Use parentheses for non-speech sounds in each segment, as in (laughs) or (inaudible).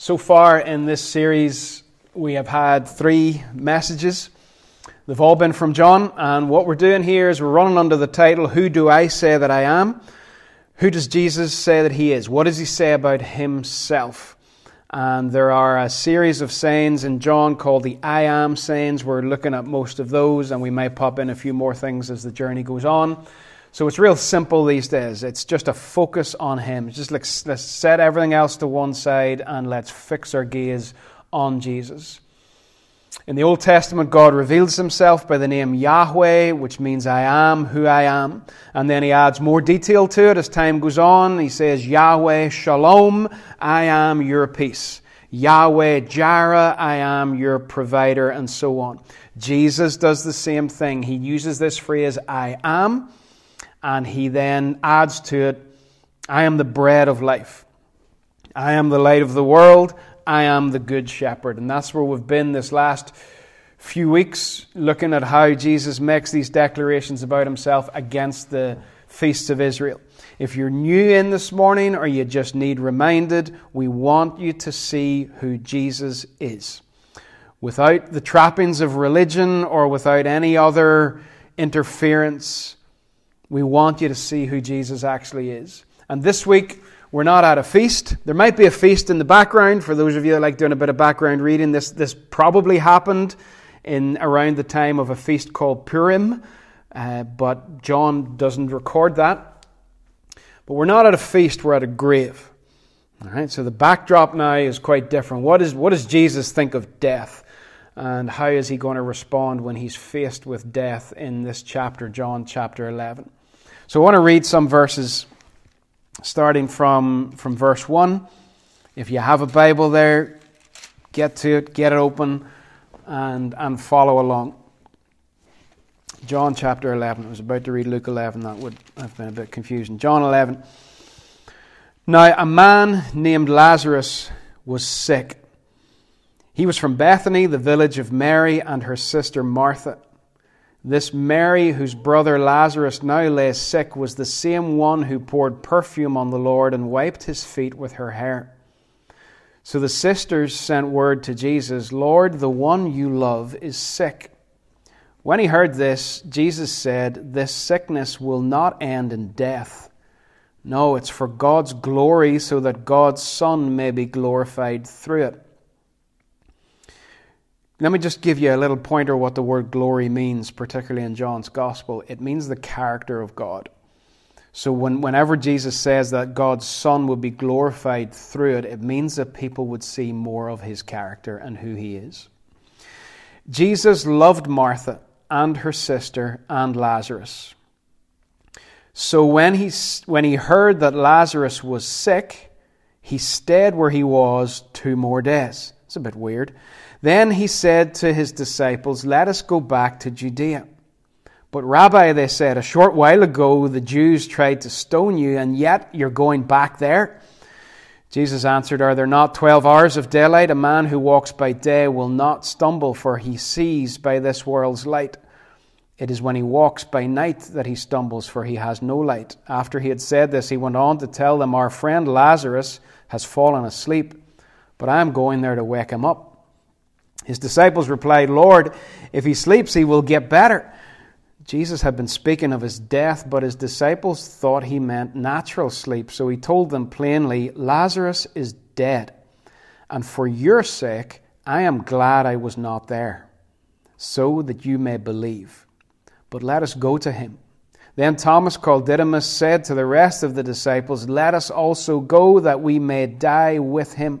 So far in this series, we have had three messages. They've all been from John, and what we're doing here is we're running under the title, Who Do I Say That I Am? Who does Jesus say that he is? What does he say about himself? And there are a series of sayings in John called the I am sayings. We're looking at most of those, and we might pop in a few more things as the journey goes on. So it's real simple these days. It's just a focus on Him. Just like, let's set everything else to one side and let's fix our gaze on Jesus. In the Old Testament, God reveals Himself by the name Yahweh, which means I am who I am. And then He adds more detail to it as time goes on. He says, Yahweh Shalom, I am your peace. Yahweh Jireh, I am your provider, and so on. Jesus does the same thing. He uses this phrase, I am and he then adds to it, I am the bread of life. I am the light of the world. I am the good shepherd. And that's where we've been this last few weeks, looking at how Jesus makes these declarations about himself against the feasts of Israel. If you're new in this morning or you just need reminded, we want you to see who Jesus is. Without the trappings of religion or without any other interference, we want you to see who Jesus actually is. And this week, we're not at a feast. There might be a feast in the background. For those of you that like doing a bit of background reading, this, this probably happened in around the time of a feast called Purim, uh, but John doesn't record that. But we're not at a feast, we're at a grave. All right, so the backdrop now is quite different. What, is, what does Jesus think of death? And how is he going to respond when he's faced with death in this chapter, John chapter 11? So I want to read some verses starting from, from verse 1. If you have a Bible there, get to it, get it open, and, and follow along. John chapter 11. I was about to read Luke 11. That would have been a bit confusing. John 11. Now, a man named Lazarus was sick. He was from Bethany, the village of Mary and her sister Martha. This Mary, whose brother Lazarus now lay sick, was the same one who poured perfume on the Lord and wiped his feet with her hair. So the sisters sent word to Jesus Lord, the one you love is sick. When he heard this, Jesus said, This sickness will not end in death. No, it's for God's glory, so that God's Son may be glorified through it. Let me just give you a little pointer what the word glory means, particularly in John's Gospel. It means the character of God. So when, whenever Jesus says that God's Son will be glorified through it, it means that people would see more of his character and who he is. Jesus loved Martha and her sister and Lazarus. So when he, when he heard that Lazarus was sick, he stayed where he was two more days. It's a bit weird. Then he said to his disciples, Let us go back to Judea. But, Rabbi, they said, a short while ago the Jews tried to stone you, and yet you're going back there. Jesus answered, Are there not twelve hours of daylight? A man who walks by day will not stumble, for he sees by this world's light. It is when he walks by night that he stumbles, for he has no light. After he had said this, he went on to tell them, Our friend Lazarus has fallen asleep, but I am going there to wake him up. His disciples replied, Lord, if he sleeps, he will get better. Jesus had been speaking of his death, but his disciples thought he meant natural sleep. So he told them plainly, Lazarus is dead, and for your sake I am glad I was not there, so that you may believe. But let us go to him. Then Thomas, called Didymus, said to the rest of the disciples, Let us also go, that we may die with him.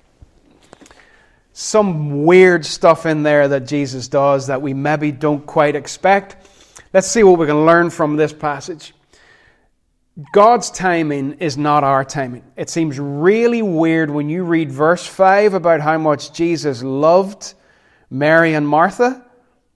some weird stuff in there that Jesus does that we maybe don't quite expect. Let's see what we can learn from this passage. God's timing is not our timing. It seems really weird when you read verse 5 about how much Jesus loved Mary and Martha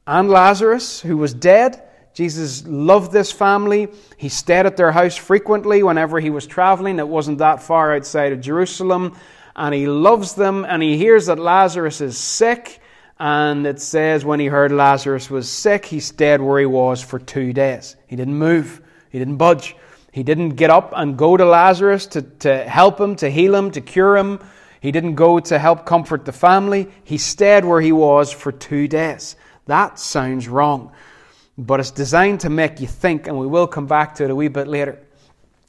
and Lazarus, who was dead. Jesus loved this family. He stayed at their house frequently whenever he was traveling. It wasn't that far outside of Jerusalem. And he loves them, and he hears that Lazarus is sick. And it says when he heard Lazarus was sick, he stayed where he was for two days. He didn't move, he didn't budge. He didn't get up and go to Lazarus to, to help him, to heal him, to cure him. He didn't go to help comfort the family. He stayed where he was for two days. That sounds wrong. But it's designed to make you think, and we will come back to it a wee bit later.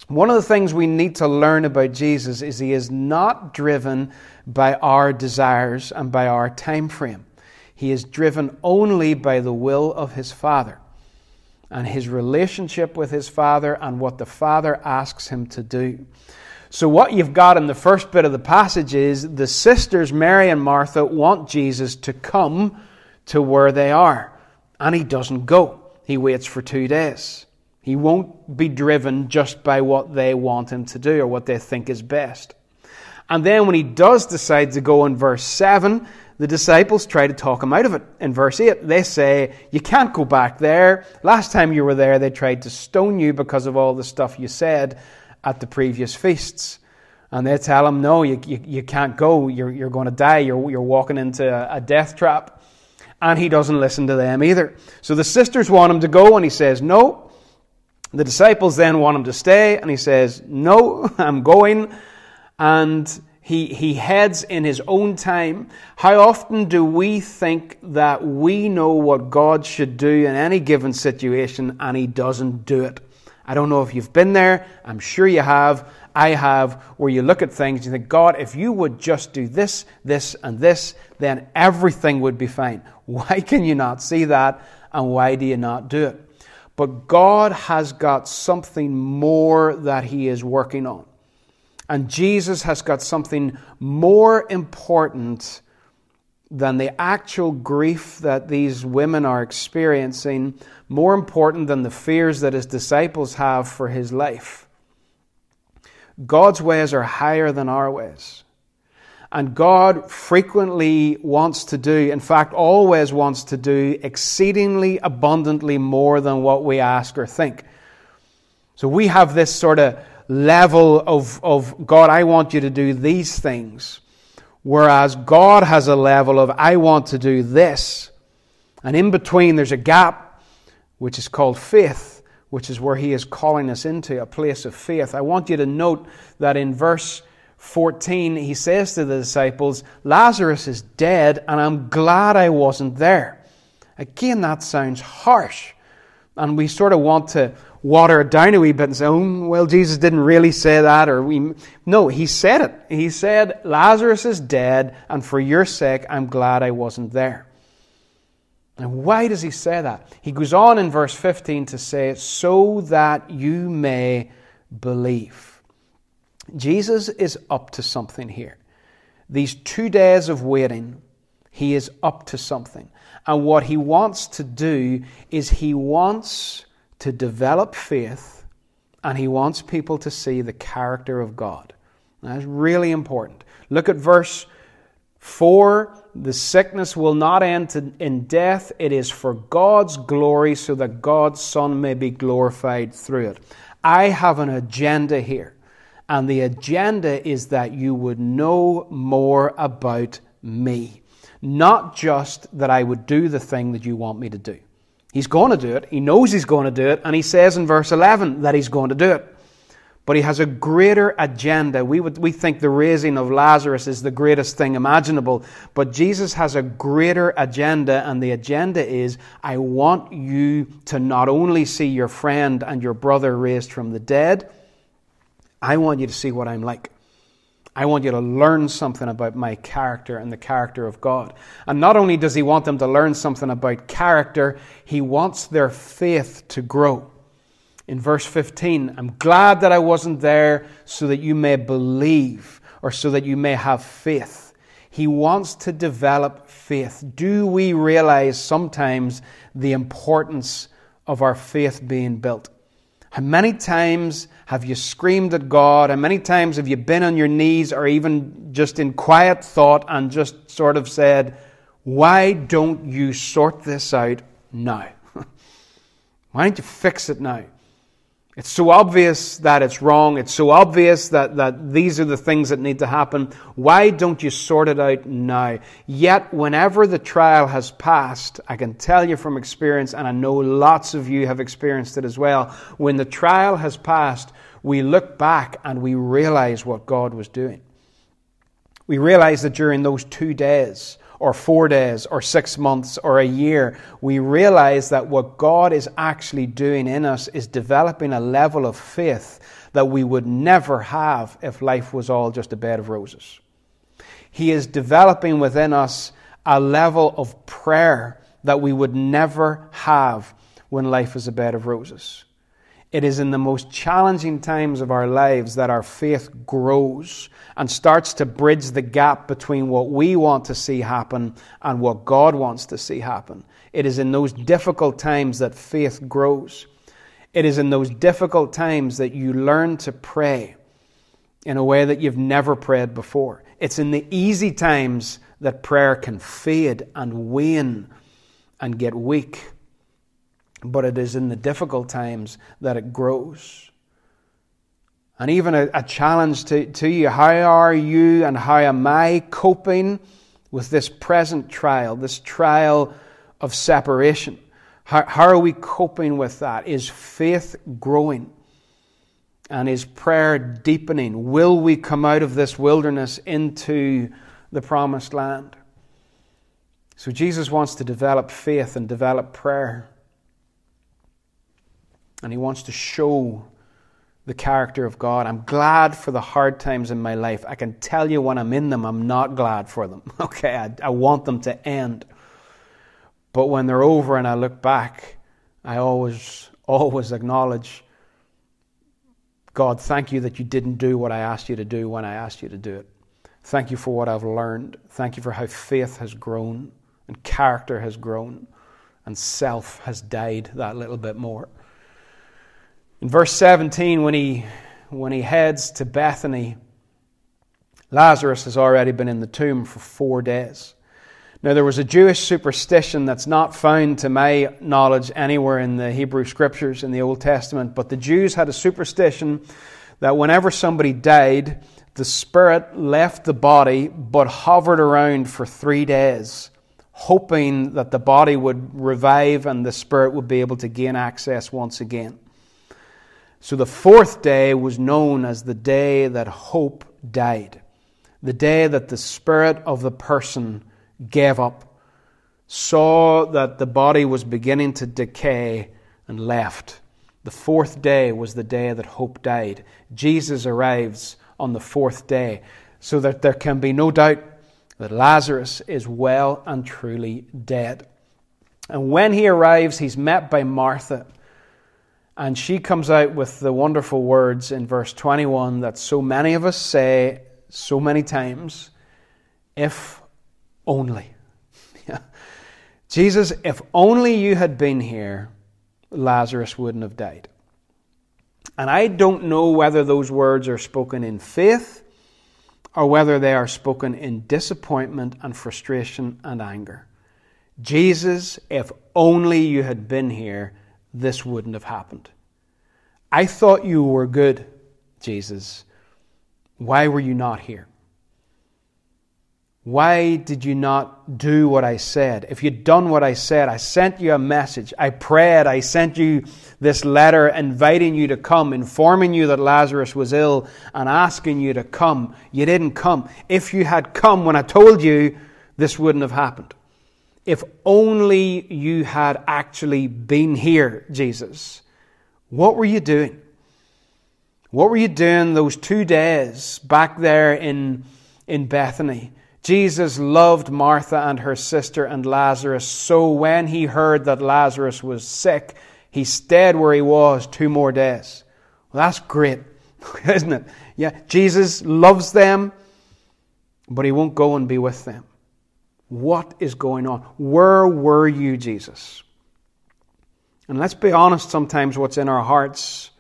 One of the things we need to learn about Jesus is he is not driven by our desires and by our time frame. He is driven only by the will of his Father and his relationship with his Father and what the Father asks him to do. So, what you've got in the first bit of the passage is the sisters, Mary and Martha, want Jesus to come to where they are. And he doesn't go. He waits for two days. He won't be driven just by what they want him to do or what they think is best. And then when he does decide to go in verse 7, the disciples try to talk him out of it. In verse 8, they say, You can't go back there. Last time you were there, they tried to stone you because of all the stuff you said at the previous feasts. And they tell him, No, you, you, you can't go. You're, you're going to die. You're, you're walking into a, a death trap. And he doesn't listen to them either. So the sisters want him to go, and he says, No. The disciples then want him to stay, and he says, No, (laughs) I'm going. And he, he heads in his own time. How often do we think that we know what God should do in any given situation and he doesn't do it? I don't know if you've been there. I'm sure you have. I have, where you look at things and you think, God, if you would just do this, this, and this, then everything would be fine. (laughs) Why can you not see that? And why do you not do it? But God has got something more that He is working on. And Jesus has got something more important than the actual grief that these women are experiencing, more important than the fears that his disciples have for his life. God's ways are higher than our ways. And God frequently wants to do, in fact, always wants to do exceedingly abundantly more than what we ask or think. So we have this sort of level of, of God, I want you to do these things. Whereas God has a level of, I want to do this. And in between, there's a gap, which is called faith, which is where He is calling us into a place of faith. I want you to note that in verse 14, He says to the disciples, Lazarus is dead, and I'm glad I wasn't there. Again, that sounds harsh. And we sort of want to water it down a wee bit and say, oh, well, Jesus didn't really say that, or we. No, he said it. He said, Lazarus is dead, and for your sake, I'm glad I wasn't there. And why does he say that? He goes on in verse 15 to say, so that you may believe. Jesus is up to something here. These two days of waiting, he is up to something. And what he wants to do is he wants to develop faith and he wants people to see the character of God. That's really important. Look at verse 4 the sickness will not end in death. It is for God's glory, so that God's Son may be glorified through it. I have an agenda here, and the agenda is that you would know more about me. Not just that I would do the thing that you want me to do. He's going to do it. He knows he's going to do it. And he says in verse 11 that he's going to do it. But he has a greater agenda. We, would, we think the raising of Lazarus is the greatest thing imaginable. But Jesus has a greater agenda, and the agenda is I want you to not only see your friend and your brother raised from the dead, I want you to see what I'm like. I want you to learn something about my character and the character of God. And not only does he want them to learn something about character, he wants their faith to grow. In verse 15, I'm glad that I wasn't there so that you may believe or so that you may have faith. He wants to develop faith. Do we realize sometimes the importance of our faith being built? How many times have you screamed at God? How many times have you been on your knees or even just in quiet thought and just sort of said, Why don't you sort this out now? (laughs) Why don't you fix it now? It's so obvious that it's wrong. It's so obvious that, that these are the things that need to happen. Why don't you sort it out now? Yet, whenever the trial has passed, I can tell you from experience, and I know lots of you have experienced it as well, when the trial has passed, we look back and we realize what God was doing. We realize that during those two days, or four days or six months or a year, we realize that what God is actually doing in us is developing a level of faith that we would never have if life was all just a bed of roses. He is developing within us a level of prayer that we would never have when life is a bed of roses. It is in the most challenging times of our lives that our faith grows and starts to bridge the gap between what we want to see happen and what God wants to see happen. It is in those difficult times that faith grows. It is in those difficult times that you learn to pray in a way that you've never prayed before. It's in the easy times that prayer can fade and wane and get weak but it is in the difficult times that it grows. And even a, a, challenge to, to you how are you and how am I coping with this present trial, this trial of separation? How, how are we coping with that? Is faith growing? And is prayer deepening? Will we come out of this wilderness into the promised land? So Jesus wants to develop faith and develop prayer. And He wants to show the character of God. I'm glad for the hard times in my life. I can tell you when I'm in them, I'm not glad for them. (laughs) Okay, I, I want them to end. But when they're over and I look back, I always, always acknowledge God, thank you that you didn't do what I asked you to do when I asked you to do it. Thank you for what I've learned. Thank you for how faith has grown and character has grown and self has died that little bit more. In verse 17, when he, when he heads to Bethany, Lazarus has already been in the tomb for four days. Now, there was a Jewish superstition that's not found, to my knowledge, anywhere in the Hebrew Scriptures in the Old Testament, but the Jews had a superstition that whenever somebody died, the spirit left the body but hovered around for three days, hoping that the body would revive and the spirit would be able to gain access once again. So the fourth day was known as the day that hope died, the day that the spirit of the person gave up, saw that the body was beginning to decay, and left. The fourth day was the day that hope died. Jesus arrives on the fourth day, so that there can be no doubt that Lazarus is well and truly dead. And when he arrives, he's met by Martha. And she comes out with the wonderful words in verse 21 that so many of us say so many times if only. (laughs) Jesus, if only you had been here, Lazarus wouldn't have died. And I don't know whether those words are spoken in faith or whether they are spoken in disappointment and frustration and anger. Jesus, if only you had been here, this wouldn't have happened. I thought you were good, Jesus. Why were you not here? Why did you not do what I said? If you'd done what I said, I sent you a message. I prayed. I sent you this letter inviting you to come, informing you that Lazarus was ill, and asking you to come. You didn't come. If you had come when I told you, this wouldn't have happened. If only you had actually been here, Jesus. What were you doing? What were you doing those two days back there in, in Bethany? Jesus loved Martha and her sister and Lazarus, so when he heard that Lazarus was sick, he stayed where he was two more days. Well, that's great, (laughs) isn't it? Yeah, Jesus loves them, but he won't go and be with them. What is going on? Where were you, Jesus? And let's be honest sometimes, what's in our hearts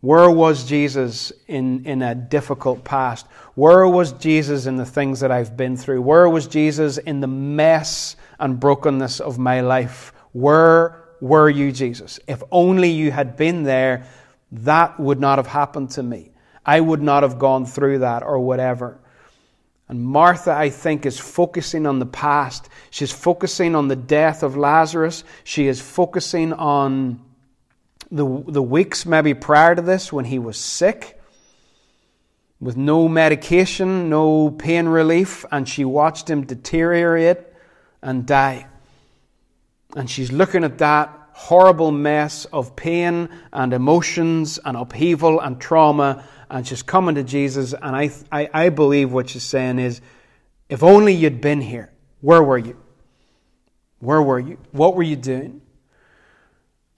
Where was Jesus in, in a difficult past? Where was Jesus in the things that I've been through? Where was Jesus in the mess and brokenness of my life? Where were you, Jesus? If only you had been there, that would not have happened to me. I would not have gone through that or whatever. And Martha, I think, is focusing on the past. She's focusing on the death of Lazarus. She is focusing on the, the weeks maybe prior to this when he was sick with no medication, no pain relief, and she watched him deteriorate and die. And she's looking at that horrible mess of pain and emotions and upheaval and trauma and she's coming to Jesus. And I, I, I believe what she's saying is, if only you'd been here, where were you? Where were you? What were you doing?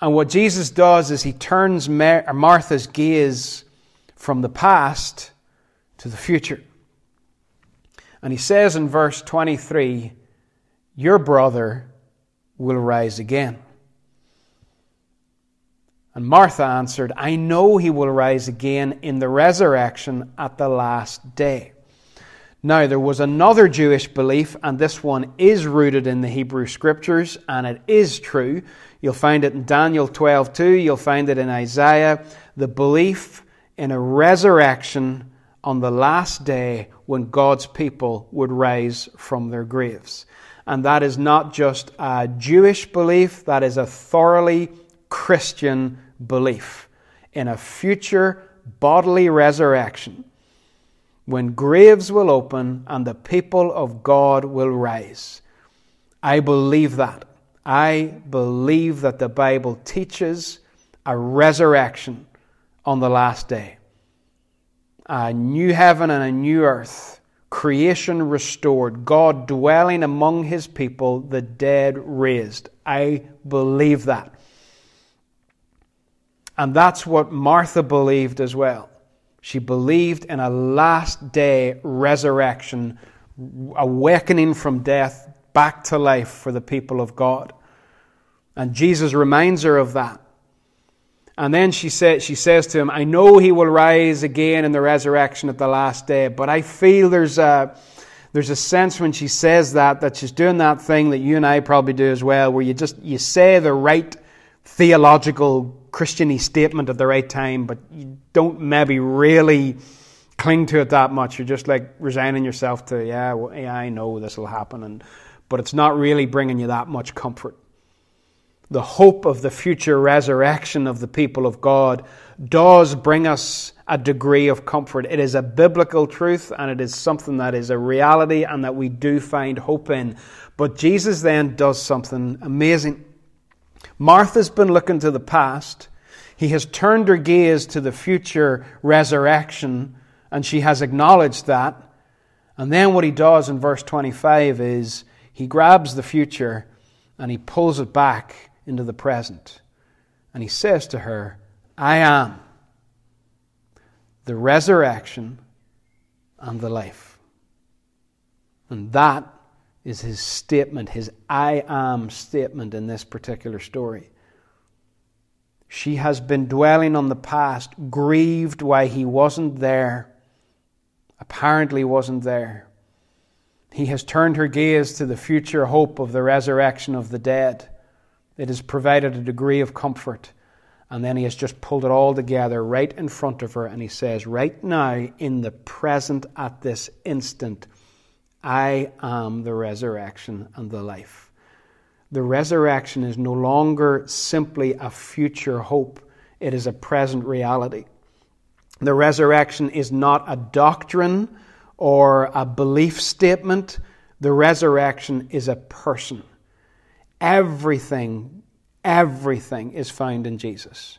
And what Jesus does is he turns Mar- Martha's gaze from the past to the future. And he says in verse 23, Your brother will rise again. And Martha answered, I know he will rise again in the resurrection at the last day. Now, there was another Jewish belief, and this one is rooted in the Hebrew Scriptures, and it is true. You'll find it in Daniel 12 2, you'll find it in Isaiah. The belief in a resurrection on the last day when God's people would rise from their graves. And that is not just a Jewish belief, that is a thoroughly Christian belief in a future bodily resurrection when graves will open and the people of God will rise. I believe that. I believe that the Bible teaches a resurrection on the last day. A new heaven and a new earth, creation restored, God dwelling among his people, the dead raised. I believe that. And that's what Martha believed as well. She believed in a last day resurrection, awakening from death back to life for the people of God. And Jesus reminds her of that. And then she, said, she says to him, I know he will rise again in the resurrection at the last day, but I feel there's a, there's a sense when she says that, that she's doing that thing that you and I probably do as well, where you just, you say the right theological Christiany statement at the right time, but you don't maybe really cling to it that much. You're just like resigning yourself to, yeah, well, yeah, I know this will happen, and but it's not really bringing you that much comfort. The hope of the future resurrection of the people of God does bring us a degree of comfort. It is a biblical truth and it is something that is a reality and that we do find hope in. But Jesus then does something amazing. Martha's been looking to the past. He has turned her gaze to the future resurrection, and she has acknowledged that. And then what he does in verse 25 is he grabs the future and he pulls it back into the present. And he says to her, I am the resurrection and the life. And that is his statement, his I am statement in this particular story. She has been dwelling on the past, grieved why he wasn't there, apparently wasn't there. He has turned her gaze to the future hope of the resurrection of the dead. It has provided a degree of comfort. And then he has just pulled it all together right in front of her, and he says, Right now, in the present, at this instant, I am the resurrection and the life. The resurrection is no longer simply a future hope, it is a present reality. The resurrection is not a doctrine or a belief statement, the resurrection is a person. Everything, everything is found in Jesus.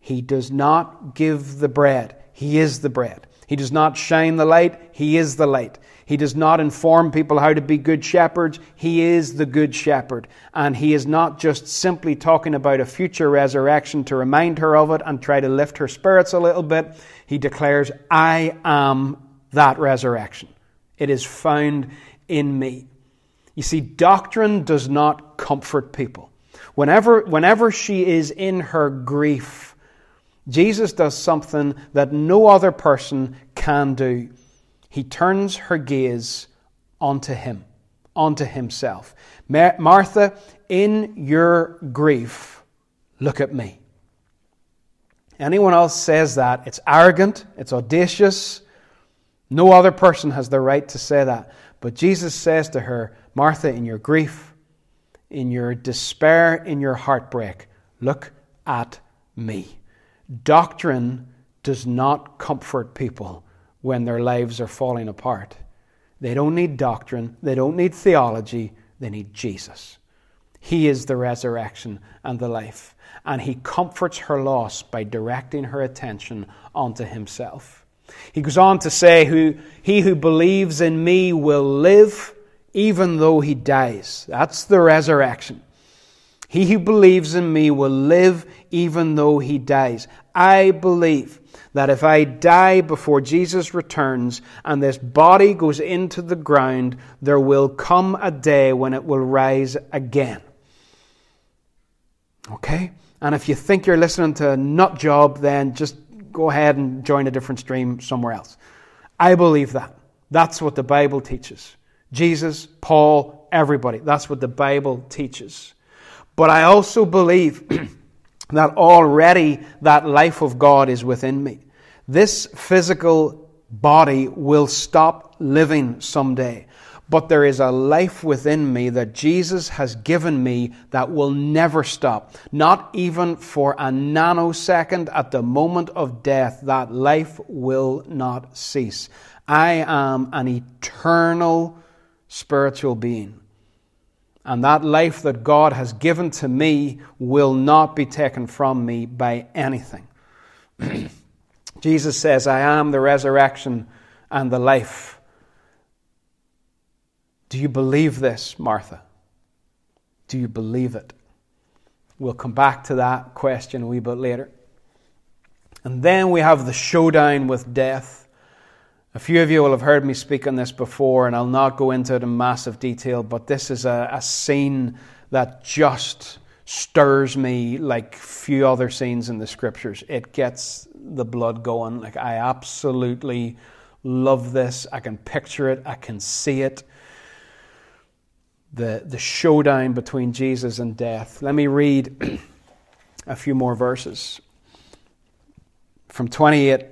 He does not give the bread, He is the bread. He does not shine the light, He is the light. He does not inform people how to be good shepherds. He is the good shepherd. And he is not just simply talking about a future resurrection to remind her of it and try to lift her spirits a little bit. He declares, I am that resurrection. It is found in me. You see, doctrine does not comfort people. Whenever, whenever she is in her grief, Jesus does something that no other person can do. He turns her gaze onto him, onto himself. Martha, in your grief, look at me. Anyone else says that, it's arrogant, it's audacious. No other person has the right to say that. But Jesus says to her, Martha, in your grief, in your despair, in your heartbreak, look at me. Doctrine does not comfort people when their lives are falling apart. They don't need doctrine, they don't need theology, they need Jesus. He is the resurrection and the life. And he comforts her loss by directing her attention onto himself. He goes on to say, who, He who believes in me will live even though he dies. That's the resurrection. He who believes in me will live even though he dies. I believe that if I die before Jesus returns and this body goes into the ground, there will come a day when it will rise again. Okay? And if you think you're listening to a nut job, then just go ahead and join a different stream somewhere else. I believe that. That's what the Bible teaches. Jesus, Paul, everybody. That's what the Bible teaches. But I also believe (clears throat) that already that life of God is within me. This physical body will stop living someday. But there is a life within me that Jesus has given me that will never stop. Not even for a nanosecond at the moment of death, that life will not cease. I am an eternal spiritual being. And that life that God has given to me will not be taken from me by anything. (clears throat) Jesus says, I am the resurrection and the life. Do you believe this, Martha? Do you believe it? We'll come back to that question a wee bit later. And then we have the showdown with death. A few of you will have heard me speak on this before, and I'll not go into it in massive detail, but this is a, a scene that just stirs me like few other scenes in the scriptures. It gets the blood going. Like, I absolutely love this. I can picture it, I can see it. The, the showdown between Jesus and death. Let me read (clears throat) a few more verses. From 28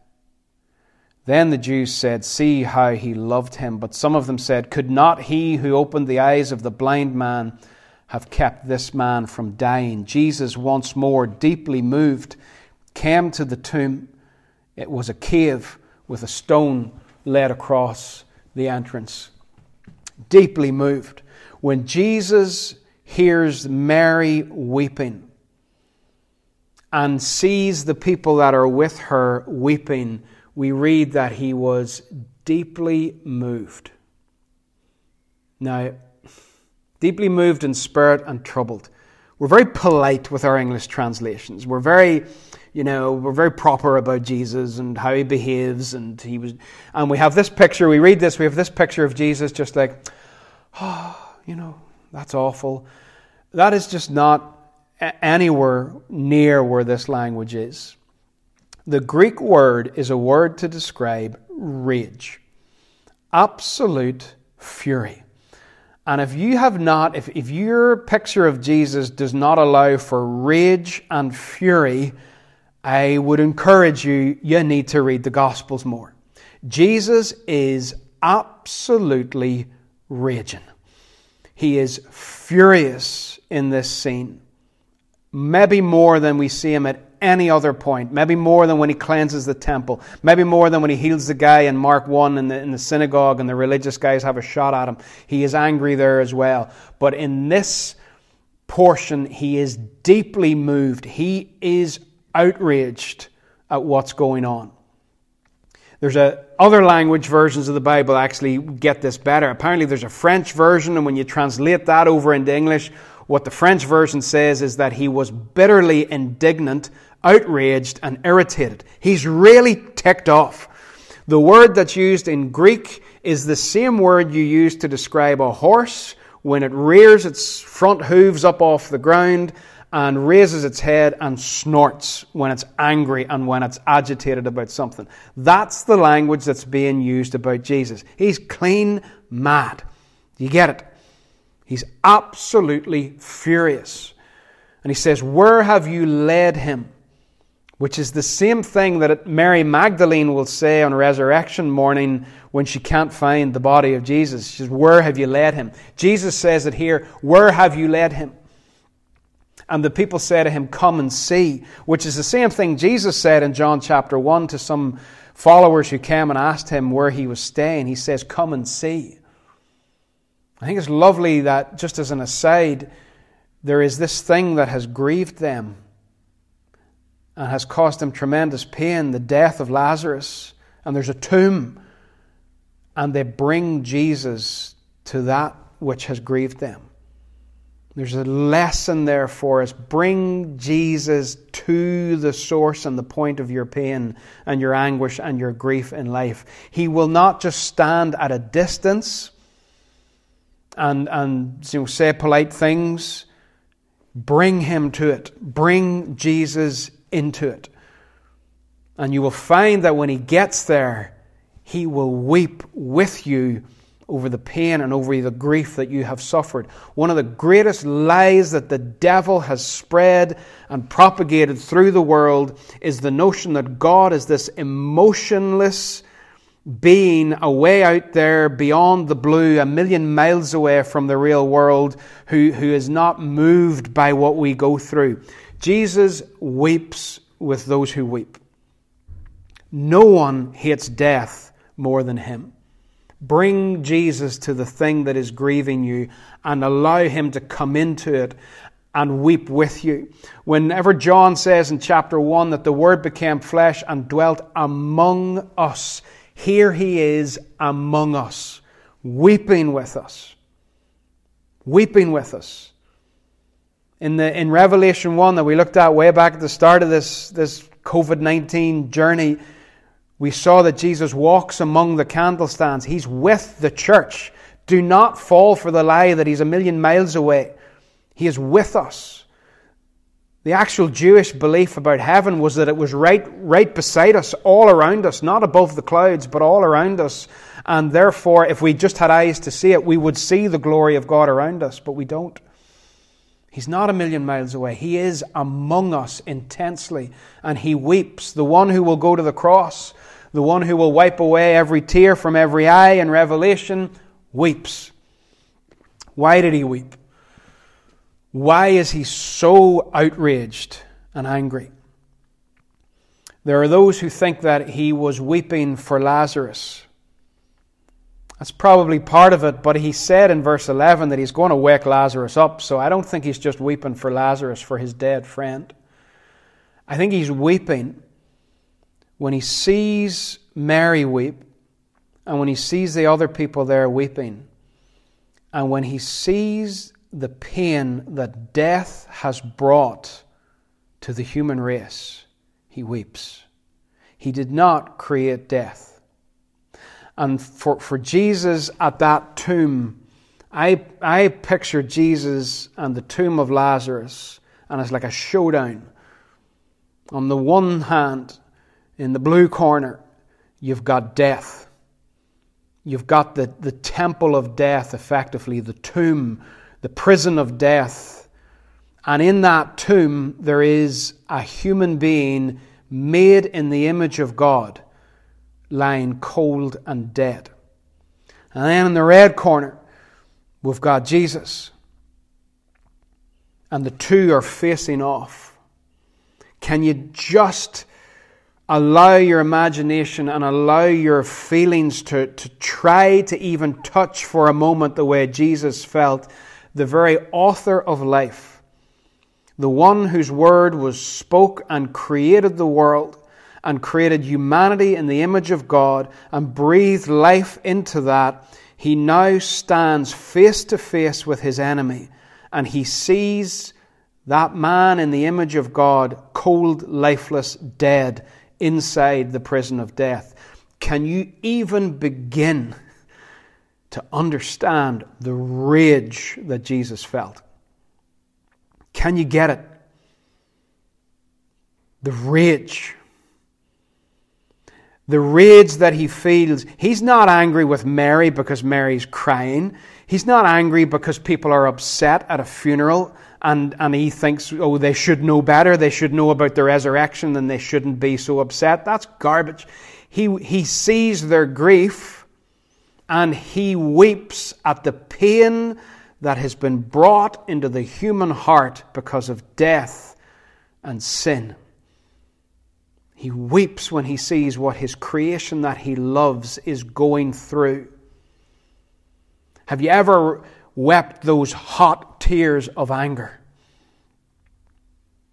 Then the Jews said, See how he loved him. But some of them said, Could not he who opened the eyes of the blind man have kept this man from dying? Jesus, once more, deeply moved, came to the tomb. It was a cave with a stone laid across the entrance. Deeply moved. When Jesus hears Mary weeping and sees the people that are with her weeping, we read that he was deeply moved. Now, deeply moved in spirit and troubled. We're very polite with our English translations. We're very, you know, we're very proper about Jesus and how he behaves, and he was, and we have this picture. We read this. We have this picture of Jesus, just like, oh, you know, that's awful. That is just not anywhere near where this language is. The Greek word is a word to describe rage, absolute fury. And if you have not, if, if your picture of Jesus does not allow for rage and fury, I would encourage you, you need to read the Gospels more. Jesus is absolutely raging. He is furious in this scene. Maybe more than we see him at any other point. Maybe more than when he cleanses the temple. Maybe more than when he heals the guy in Mark 1 in the, in the synagogue and the religious guys have a shot at him. He is angry there as well. But in this portion, he is deeply moved. He is outraged at what's going on. There's a, other language versions of the Bible actually get this better. Apparently, there's a French version, and when you translate that over into English, what the French version says is that he was bitterly indignant, outraged, and irritated. He's really ticked off. The word that's used in Greek is the same word you use to describe a horse when it rears its front hooves up off the ground and raises its head and snorts when it's angry and when it's agitated about something. That's the language that's being used about Jesus. He's clean mad. You get it? He's absolutely furious. And he says, Where have you led him? Which is the same thing that Mary Magdalene will say on resurrection morning when she can't find the body of Jesus. She says, Where have you led him? Jesus says it here, Where have you led him? And the people say to him, Come and see, which is the same thing Jesus said in John chapter 1 to some followers who came and asked him where he was staying. He says, Come and see. I think it's lovely that, just as an aside, there is this thing that has grieved them and has caused them tremendous pain the death of Lazarus. And there's a tomb, and they bring Jesus to that which has grieved them. There's a lesson there for us. Bring Jesus to the source and the point of your pain and your anguish and your grief in life. He will not just stand at a distance and, and you know, say polite things. Bring him to it. Bring Jesus into it. And you will find that when he gets there, he will weep with you over the pain and over the grief that you have suffered. One of the greatest lies that the devil has spread and propagated through the world is the notion that God is this emotionless being away out there beyond the blue, a million miles away from the real world, who, who is not moved by what we go through. Jesus weeps with those who weep. No one hates death more than him. Bring Jesus to the thing that is grieving you and allow him to come into it and weep with you. Whenever John says in chapter 1 that the Word became flesh and dwelt among us, here he is among us, weeping with us. Weeping with us. In, the, in Revelation 1 that we looked at way back at the start of this, this COVID 19 journey, we saw that Jesus walks among the candlestands. He's with the church. Do not fall for the lie that he's a million miles away. He is with us. The actual Jewish belief about heaven was that it was right, right beside us, all around us, not above the clouds, but all around us. And therefore, if we just had eyes to see it, we would see the glory of God around us, but we don't. He's not a million miles away. He is among us intensely, and he weeps. The one who will go to the cross the one who will wipe away every tear from every eye in Revelation, weeps. Why did he weep? Why is he so outraged and angry? There are those who think that he was weeping for Lazarus. That's probably part of it, but he said in verse 11 that he's going to wake Lazarus up, so I don't think he's just weeping for Lazarus, for his dead friend. I think he's weeping when he sees Mary weep, and when he sees the other people there weeping, and when he sees the pain that death has brought to the human race, he weeps. He did not create death. And for, for Jesus at that tomb, I, I picture Jesus and the tomb of Lazarus, and it's like a showdown. On the one hand, in the blue corner, you've got death. You've got the, the temple of death, effectively, the tomb, the prison of death. And in that tomb, there is a human being made in the image of God, lying cold and dead. And then in the red corner, we've got Jesus. And the two are facing off. Can you just allow your imagination and allow your feelings to, to try to even touch for a moment the way Jesus felt, the very author of life, the one whose word was spoke and created the world and created humanity in the image of God and breathed life into that, he now stands face to face with his enemy and he sees that man in the image of God, cold, lifeless, dead, inside the prison of death. Can you even begin to understand the rage that Jesus felt? Can you get it? The rage. The rage that he feels. He's not angry with Mary because Mary's crying. He's not angry because people are upset at a funeral and, and he thinks, oh, they should know better. They should know about the resurrection and they shouldn't be so upset. That's garbage. He, he sees their grief and he weeps at the pain that has been brought into the human heart because of death and sin. He weeps when he sees what his creation that he loves is going through. Have you ever wept those hot tears of anger?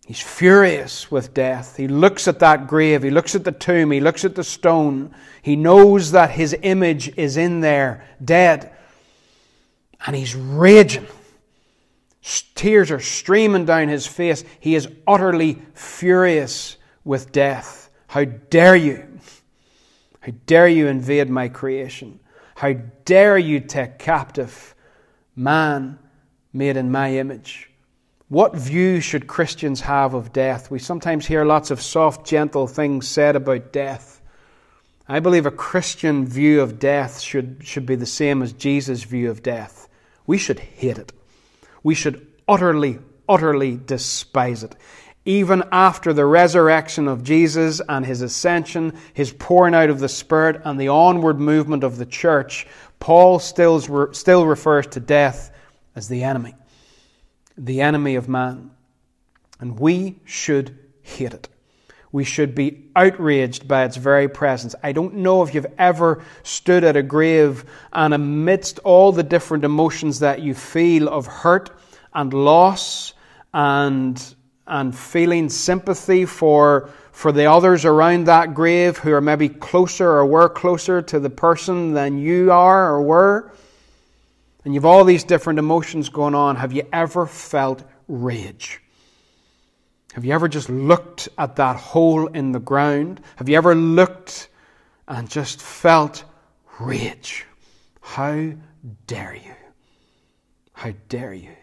He's furious with death. He looks at that grave. He looks at the tomb. He looks at the stone. He knows that his image is in there, dead. And he's raging. Tears are streaming down his face. He is utterly furious with death. How dare you? How dare you invade my creation? How dare you take captive man made in my image? What view should Christians have of death? We sometimes hear lots of soft, gentle things said about death. I believe a Christian view of death should, should be the same as Jesus' view of death. We should hate it. We should utterly, utterly despise it. Even after the resurrection of Jesus and his ascension, his pouring out of the Spirit, and the onward movement of the church, Paul still, still refers to death as the enemy the enemy of man. And we should hate it. We should be outraged by its very presence. I don't know if you've ever stood at a grave and amidst all the different emotions that you feel of hurt and loss and, and feeling sympathy for, for the others around that grave who are maybe closer or were closer to the person than you are or were and you've all these different emotions going on, have you ever felt rage? Have you ever just looked at that hole in the ground? Have you ever looked and just felt rage? How dare you? How dare you?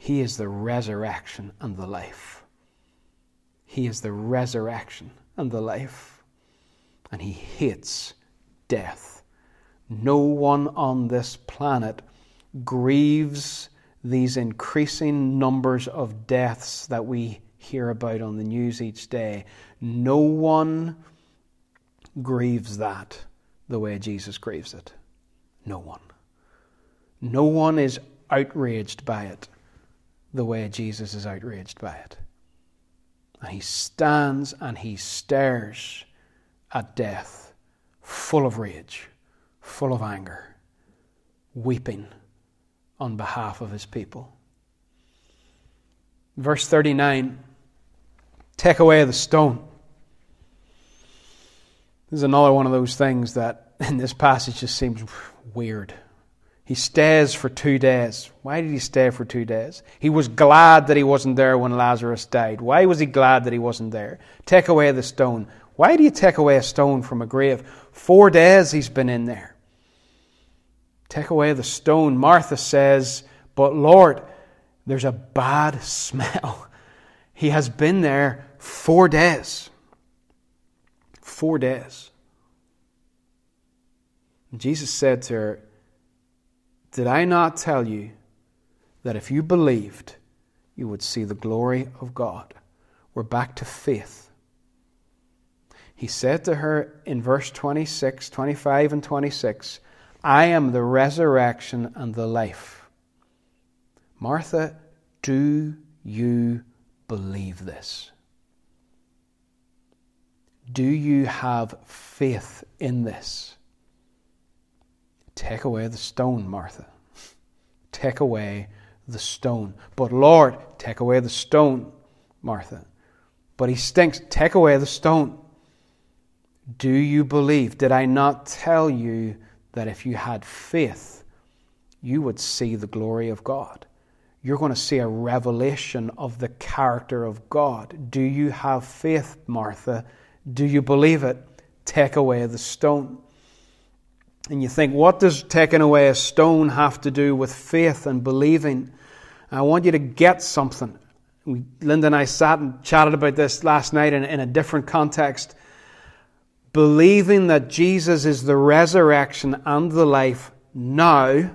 He is the resurrection and the life. He is the resurrection and the life. And he hates death. No one on this planet grieves these increasing numbers of deaths that we hear about on the news each day. No one grieves that the way Jesus grieves it. No one. No one is outraged by it the way Jesus is outraged by it. And he stands and he stares at death, full of rage full of anger, weeping on behalf of his people. Verse 39 Take away the stone. This is another one of those things that in this passage just seems weird. He stays for two days. Why did he stay for two days? He was glad that he wasn't there when Lazarus died. Why was he glad that he wasn't there? Take away the stone. Why do you take away a stone from a grave? Four days he's been in there. Take away the stone. Martha says, But Lord, there's a bad (laughs) smell. He has been there four days. Four days. Jesus said to her, Did I not tell you that if you believed, you would see the glory of God? We're back to faith. He said to her in verse 26, 25, and 26, I am the resurrection and the life. Martha, do you believe this? Do you have faith in this? Take away the stone, Martha. Take away the stone. But Lord, take away the stone, Martha. But he stinks. Take away the stone. Do you believe? Did I not tell you that if you had faith, you would see the glory of God? You're going to see a revelation of the character of God. Do you have faith, Martha? Do you believe it? Take away the stone. And you think, what does taking away a stone have to do with faith and believing? I want you to get something. We, Linda and I sat and chatted about this last night in, in a different context. Believing that Jesus is the resurrection and the life now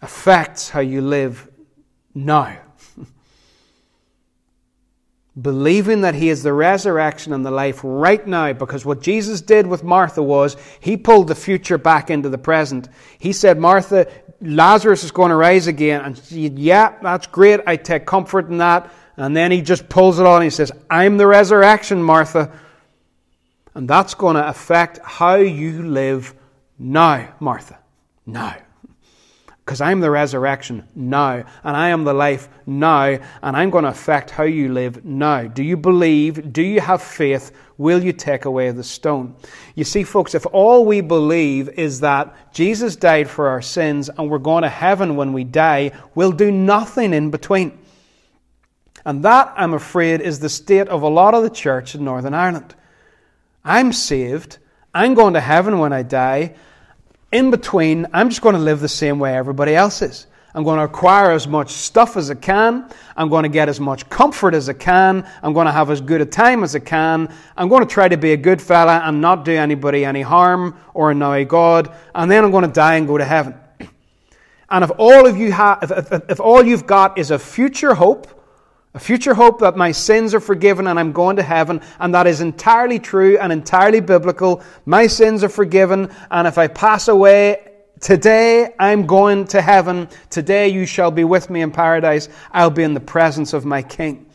affects how you live now believing that he is the resurrection and the life right now because what Jesus did with Martha was he pulled the future back into the present. He said, Martha, Lazarus is going to rise again. And she said, yeah, that's great. I take comfort in that. And then he just pulls it on and he says, I'm the resurrection, Martha. And that's going to affect how you live now, Martha. Now because I'm the resurrection now, and I am the life now, and I'm going to affect how you live now. Do you believe? Do you have faith? Will you take away the stone? You see, folks, if all we believe is that Jesus died for our sins and we're going to heaven when we die, we'll do nothing in between. And that, I'm afraid, is the state of a lot of the church in Northern Ireland. I'm saved. I'm going to heaven when I die in between, I'm just going to live the same way everybody else is. I'm going to acquire as much stuff as I can. I'm going to get as much comfort as I can. I'm going to have as good a time as I can. I'm going to try to be a good fella and not do anybody any harm or annoy God. And then I'm going to die and go to heaven. (clears throat) And if all of you have, if, if, if all you've got is a future hope, a future hope that my sins are forgiven and I'm going to heaven, and that is entirely true and entirely biblical. My sins are forgiven, and if I pass away today, I'm going to heaven. Today you shall be with me in paradise. I'll be in the presence of my King.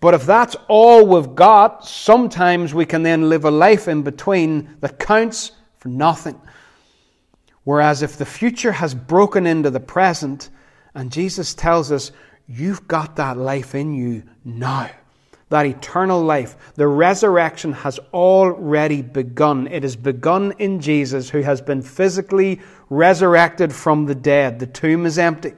But if that's all we've got, sometimes we can then live a life in between that counts for nothing. Whereas if the future has broken into the present, and Jesus tells us, You've got that life in you now. That eternal life. The resurrection has already begun. It has begun in Jesus, who has been physically resurrected from the dead. The tomb is empty.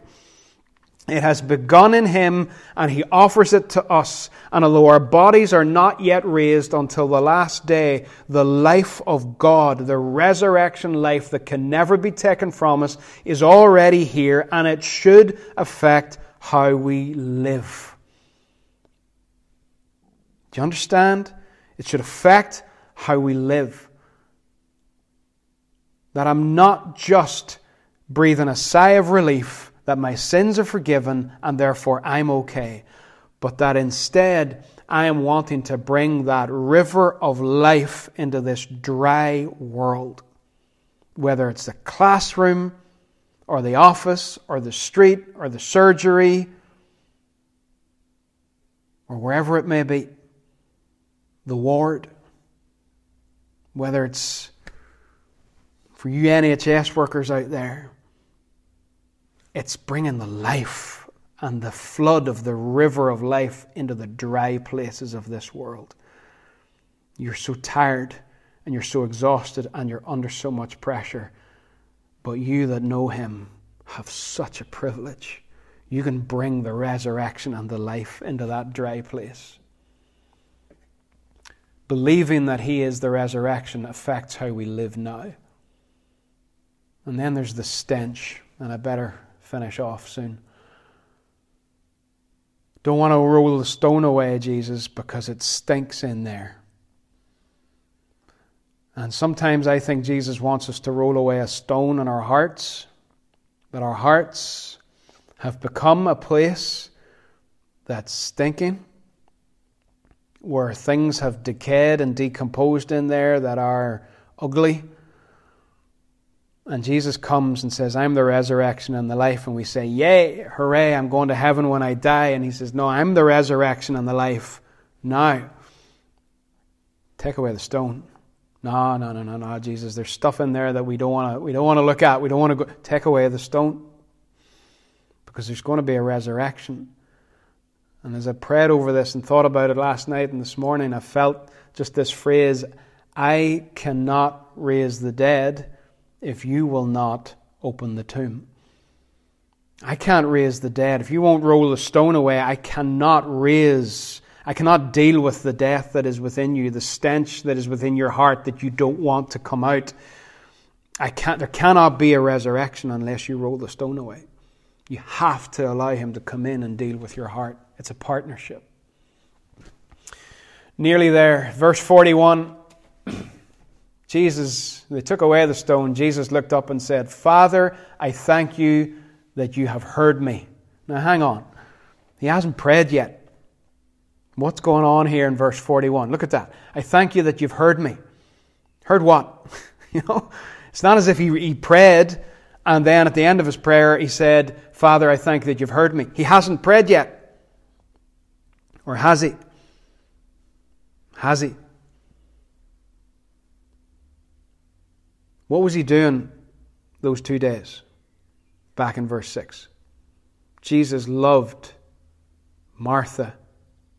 It has begun in Him, and He offers it to us. And although our bodies are not yet raised until the last day, the life of God, the resurrection life that can never be taken from us, is already here, and it should affect how we live. Do you understand? It should affect how we live. That I'm not just breathing a sigh of relief that my sins are forgiven and therefore I'm okay, but that instead I am wanting to bring that river of life into this dry world. Whether it's the classroom, or the office or the street or the surgery or wherever it may be, the ward, whether it's for you NHS workers out there, it's bringing the life and the flood of the river of life into the dry places of this world. You're so tired and you're so exhausted and you're under so much pressure but you that know him have such a privilege. You can bring the resurrection and the life into that dry place. Believing that he is the resurrection affects how we live now. And then there's the stench, and I better finish off soon. Don't want to roll the stone away, Jesus, because it stinks in there. And sometimes I think Jesus wants us to roll away a stone in our hearts, that our hearts have become a place that's stinking. where things have decayed and decomposed in there that are ugly. And Jesus comes and says, I'm the resurrection and the life. And we say, Yay, hooray, I'm going to heaven when I die. And he says, No, I'm the resurrection and the life now. Take away the stone. No, no, no, no, no, Jesus. There's stuff in there that we don't want to. We don't want to look at. We don't want to go. Take away the stone, because there's going to be a resurrection. And as I prayed over this and thought about it last night and this morning, I felt just this phrase: "I cannot raise the dead if you will not open the tomb." I can't raise the dead. If you won't roll the stone away, I cannot raise I cannot deal with the death that is within you, the stench that is within your heart that you don't want to come out. I can't, there cannot be a resurrection unless you roll the stone away. You have to allow Him to come in and deal with your heart. It's a partnership. Nearly there, verse 41. (clears throat) Jesus, they took away the stone. Jesus looked up and said, Father, I thank you that you have heard me. Now hang on. He hasn't prayed yet. What's going on here in verse 41? Look at that. I thank you that you've heard me. Heard what? (laughs) you know, it's not as if he, he prayed and then at the end of his prayer he said, Father, I thank you that you've heard me. He hasn't prayed yet. Or has he? Has he? What was he doing those two days? Back in verse 6. Jesus loved Martha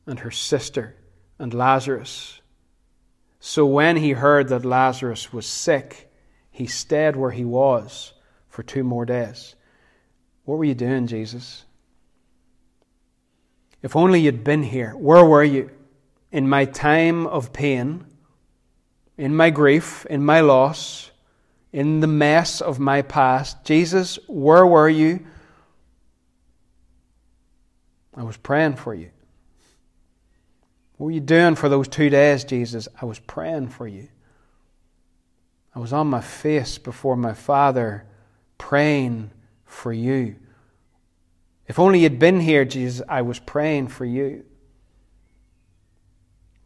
and her sister and Lazarus. So when he heard that Lazarus was sick, he stayed where he was for two more days. What were you doing, Jesus? If only you'd been here. Where were you? In my time of pain, in my grief, in my loss, in the mess of my past. Jesus, where were you? I was praying for you. What were you doing for those two days, Jesus? I was praying for you. I was on my face before my Father praying for you. If only you'd been here, Jesus, I was praying for you.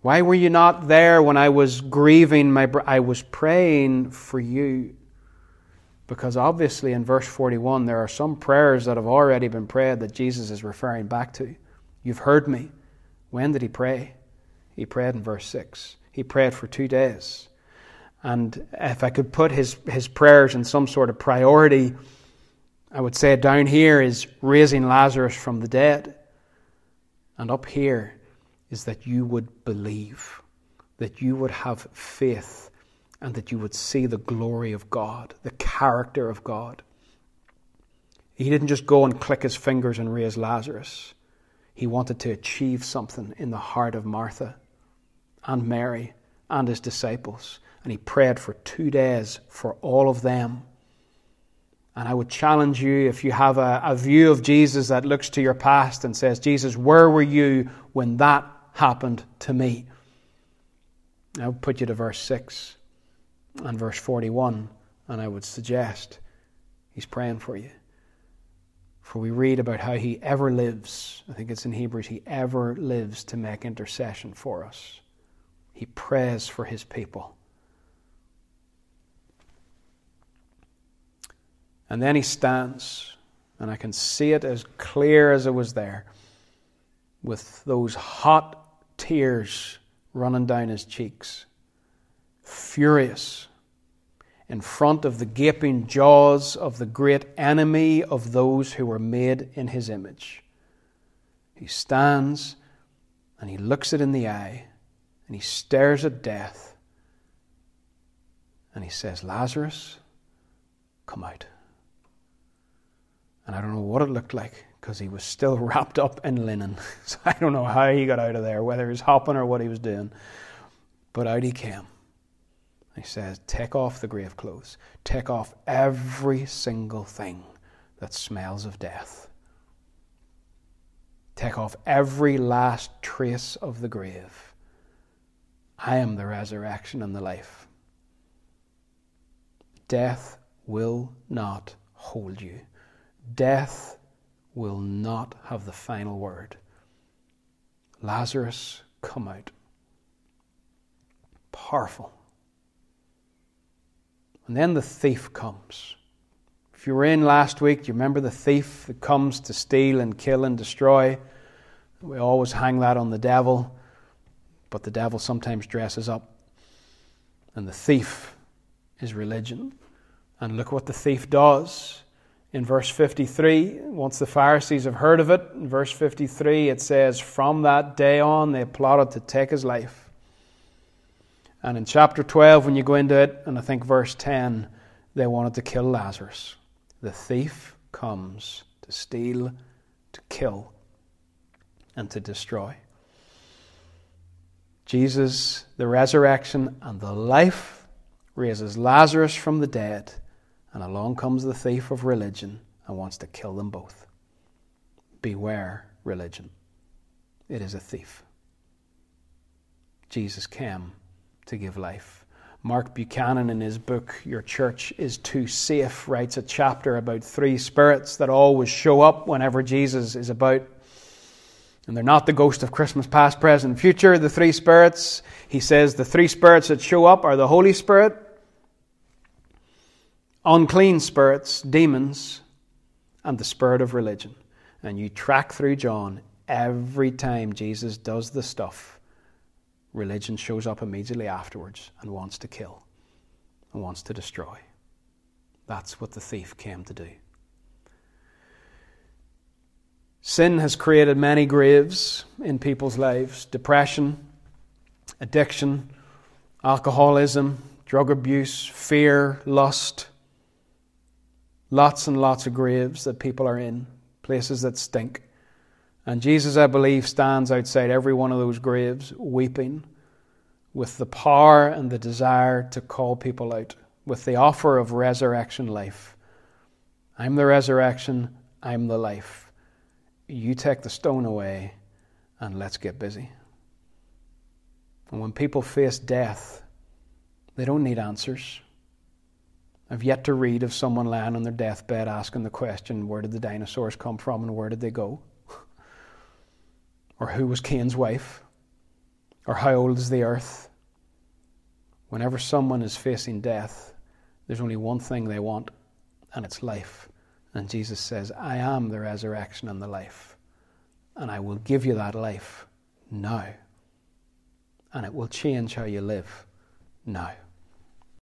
Why were you not there when I was grieving my bro- I was praying for you. Because obviously in verse 41 there are some prayers that have already been prayed that Jesus is referring back to. You've heard me. When did he pray? He prayed in verse 6. He prayed for two days. And if I could put his, his prayers in some sort of priority, I would say down here is raising Lazarus from the dead. And up here is that you would believe, that you would have faith, and that you would see the glory of God, the character of God. He didn't just go and click his fingers and raise Lazarus. He wanted to achieve something in the heart of Martha and Mary and his disciples. And he prayed for two days for all of them. And I would challenge you if you have a, a, view of Jesus that looks to your past and says, Jesus, where were you when that happened to me? I would put you to verse 6 and verse 41, and I would suggest he's praying for you. For we read about how he ever lives, I think it's in Hebrews, he ever lives to make intercession for us. He prays for his people. And then he stands, and I can see it as clear as it was there, with those hot tears running down his cheeks, furious in front of the gaping jaws of the great enemy of those who were made in his image. He stands and he looks it in the eye and he stares at death and he says, Lazarus, come out. And I don't know what it looked like because he was still (laughs) wrapped up in linen. (laughs) So I don't know how he got out of there, whether he was hopping or what he was doing. But out he came. He says, Take off the grave clothes. Take off every single thing that smells of death. Take off every last trace of the grave. I am the resurrection and the life. Death will not hold you. Death will not have the final word. Lazarus, come out. Powerful. And then the thief comes. If you were in last week, you remember the thief that comes to steal and kill and destroy? We always hang that on the devil, but the devil sometimes dresses up. And the thief is religion. And look what the thief does. In verse 53, once the Pharisees have heard of it, in verse 53 it says, From that day on they plotted to take his life. And in chapter 12, when you go into it, and I think verse 10, they wanted to kill Lazarus. The thief comes to steal, to kill, and to destroy. Jesus, the resurrection and the life, raises Lazarus from the dead, and along comes the thief of religion and wants to kill them both. Beware religion. It is a thief. Jesus came to give life. Mark Buchanan, in his book, Your Church is Too Safe, writes a chapter about three spirits that always show up whenever Jesus is about. And they're not the ghost of Christmas past, present, and future. The three spirits, he says, the three spirits that show up are the Holy Spirit, unclean spirits, demons, and the spirit of religion. And you track through John every time Jesus does the stuff religion shows up immediately afterwards and wants to kill and wants to destroy. That's what the thief came to do. Sin has created many graves in people's lives depression, addiction, alcoholism, drug abuse, fear, lust. Lots and lots of graves that people are in, places that stink. And Jesus, I believe, stands outside every one of those graves weeping with the power and the desire to call people out, with the offer of resurrection life. I'm the resurrection, I'm the life. You take the stone away and let's get busy. And when people face death, they don't need answers. I've yet to read of someone lying on their deathbed asking the question, where did the dinosaurs come from and where did they go? (laughs) or who was Cain's wife, or how old is the earth. Whenever someone is facing death, there's only one thing they want, and it's life. And Jesus says, I am the resurrection and the life, and I will give you that life now. And it will change how you live now.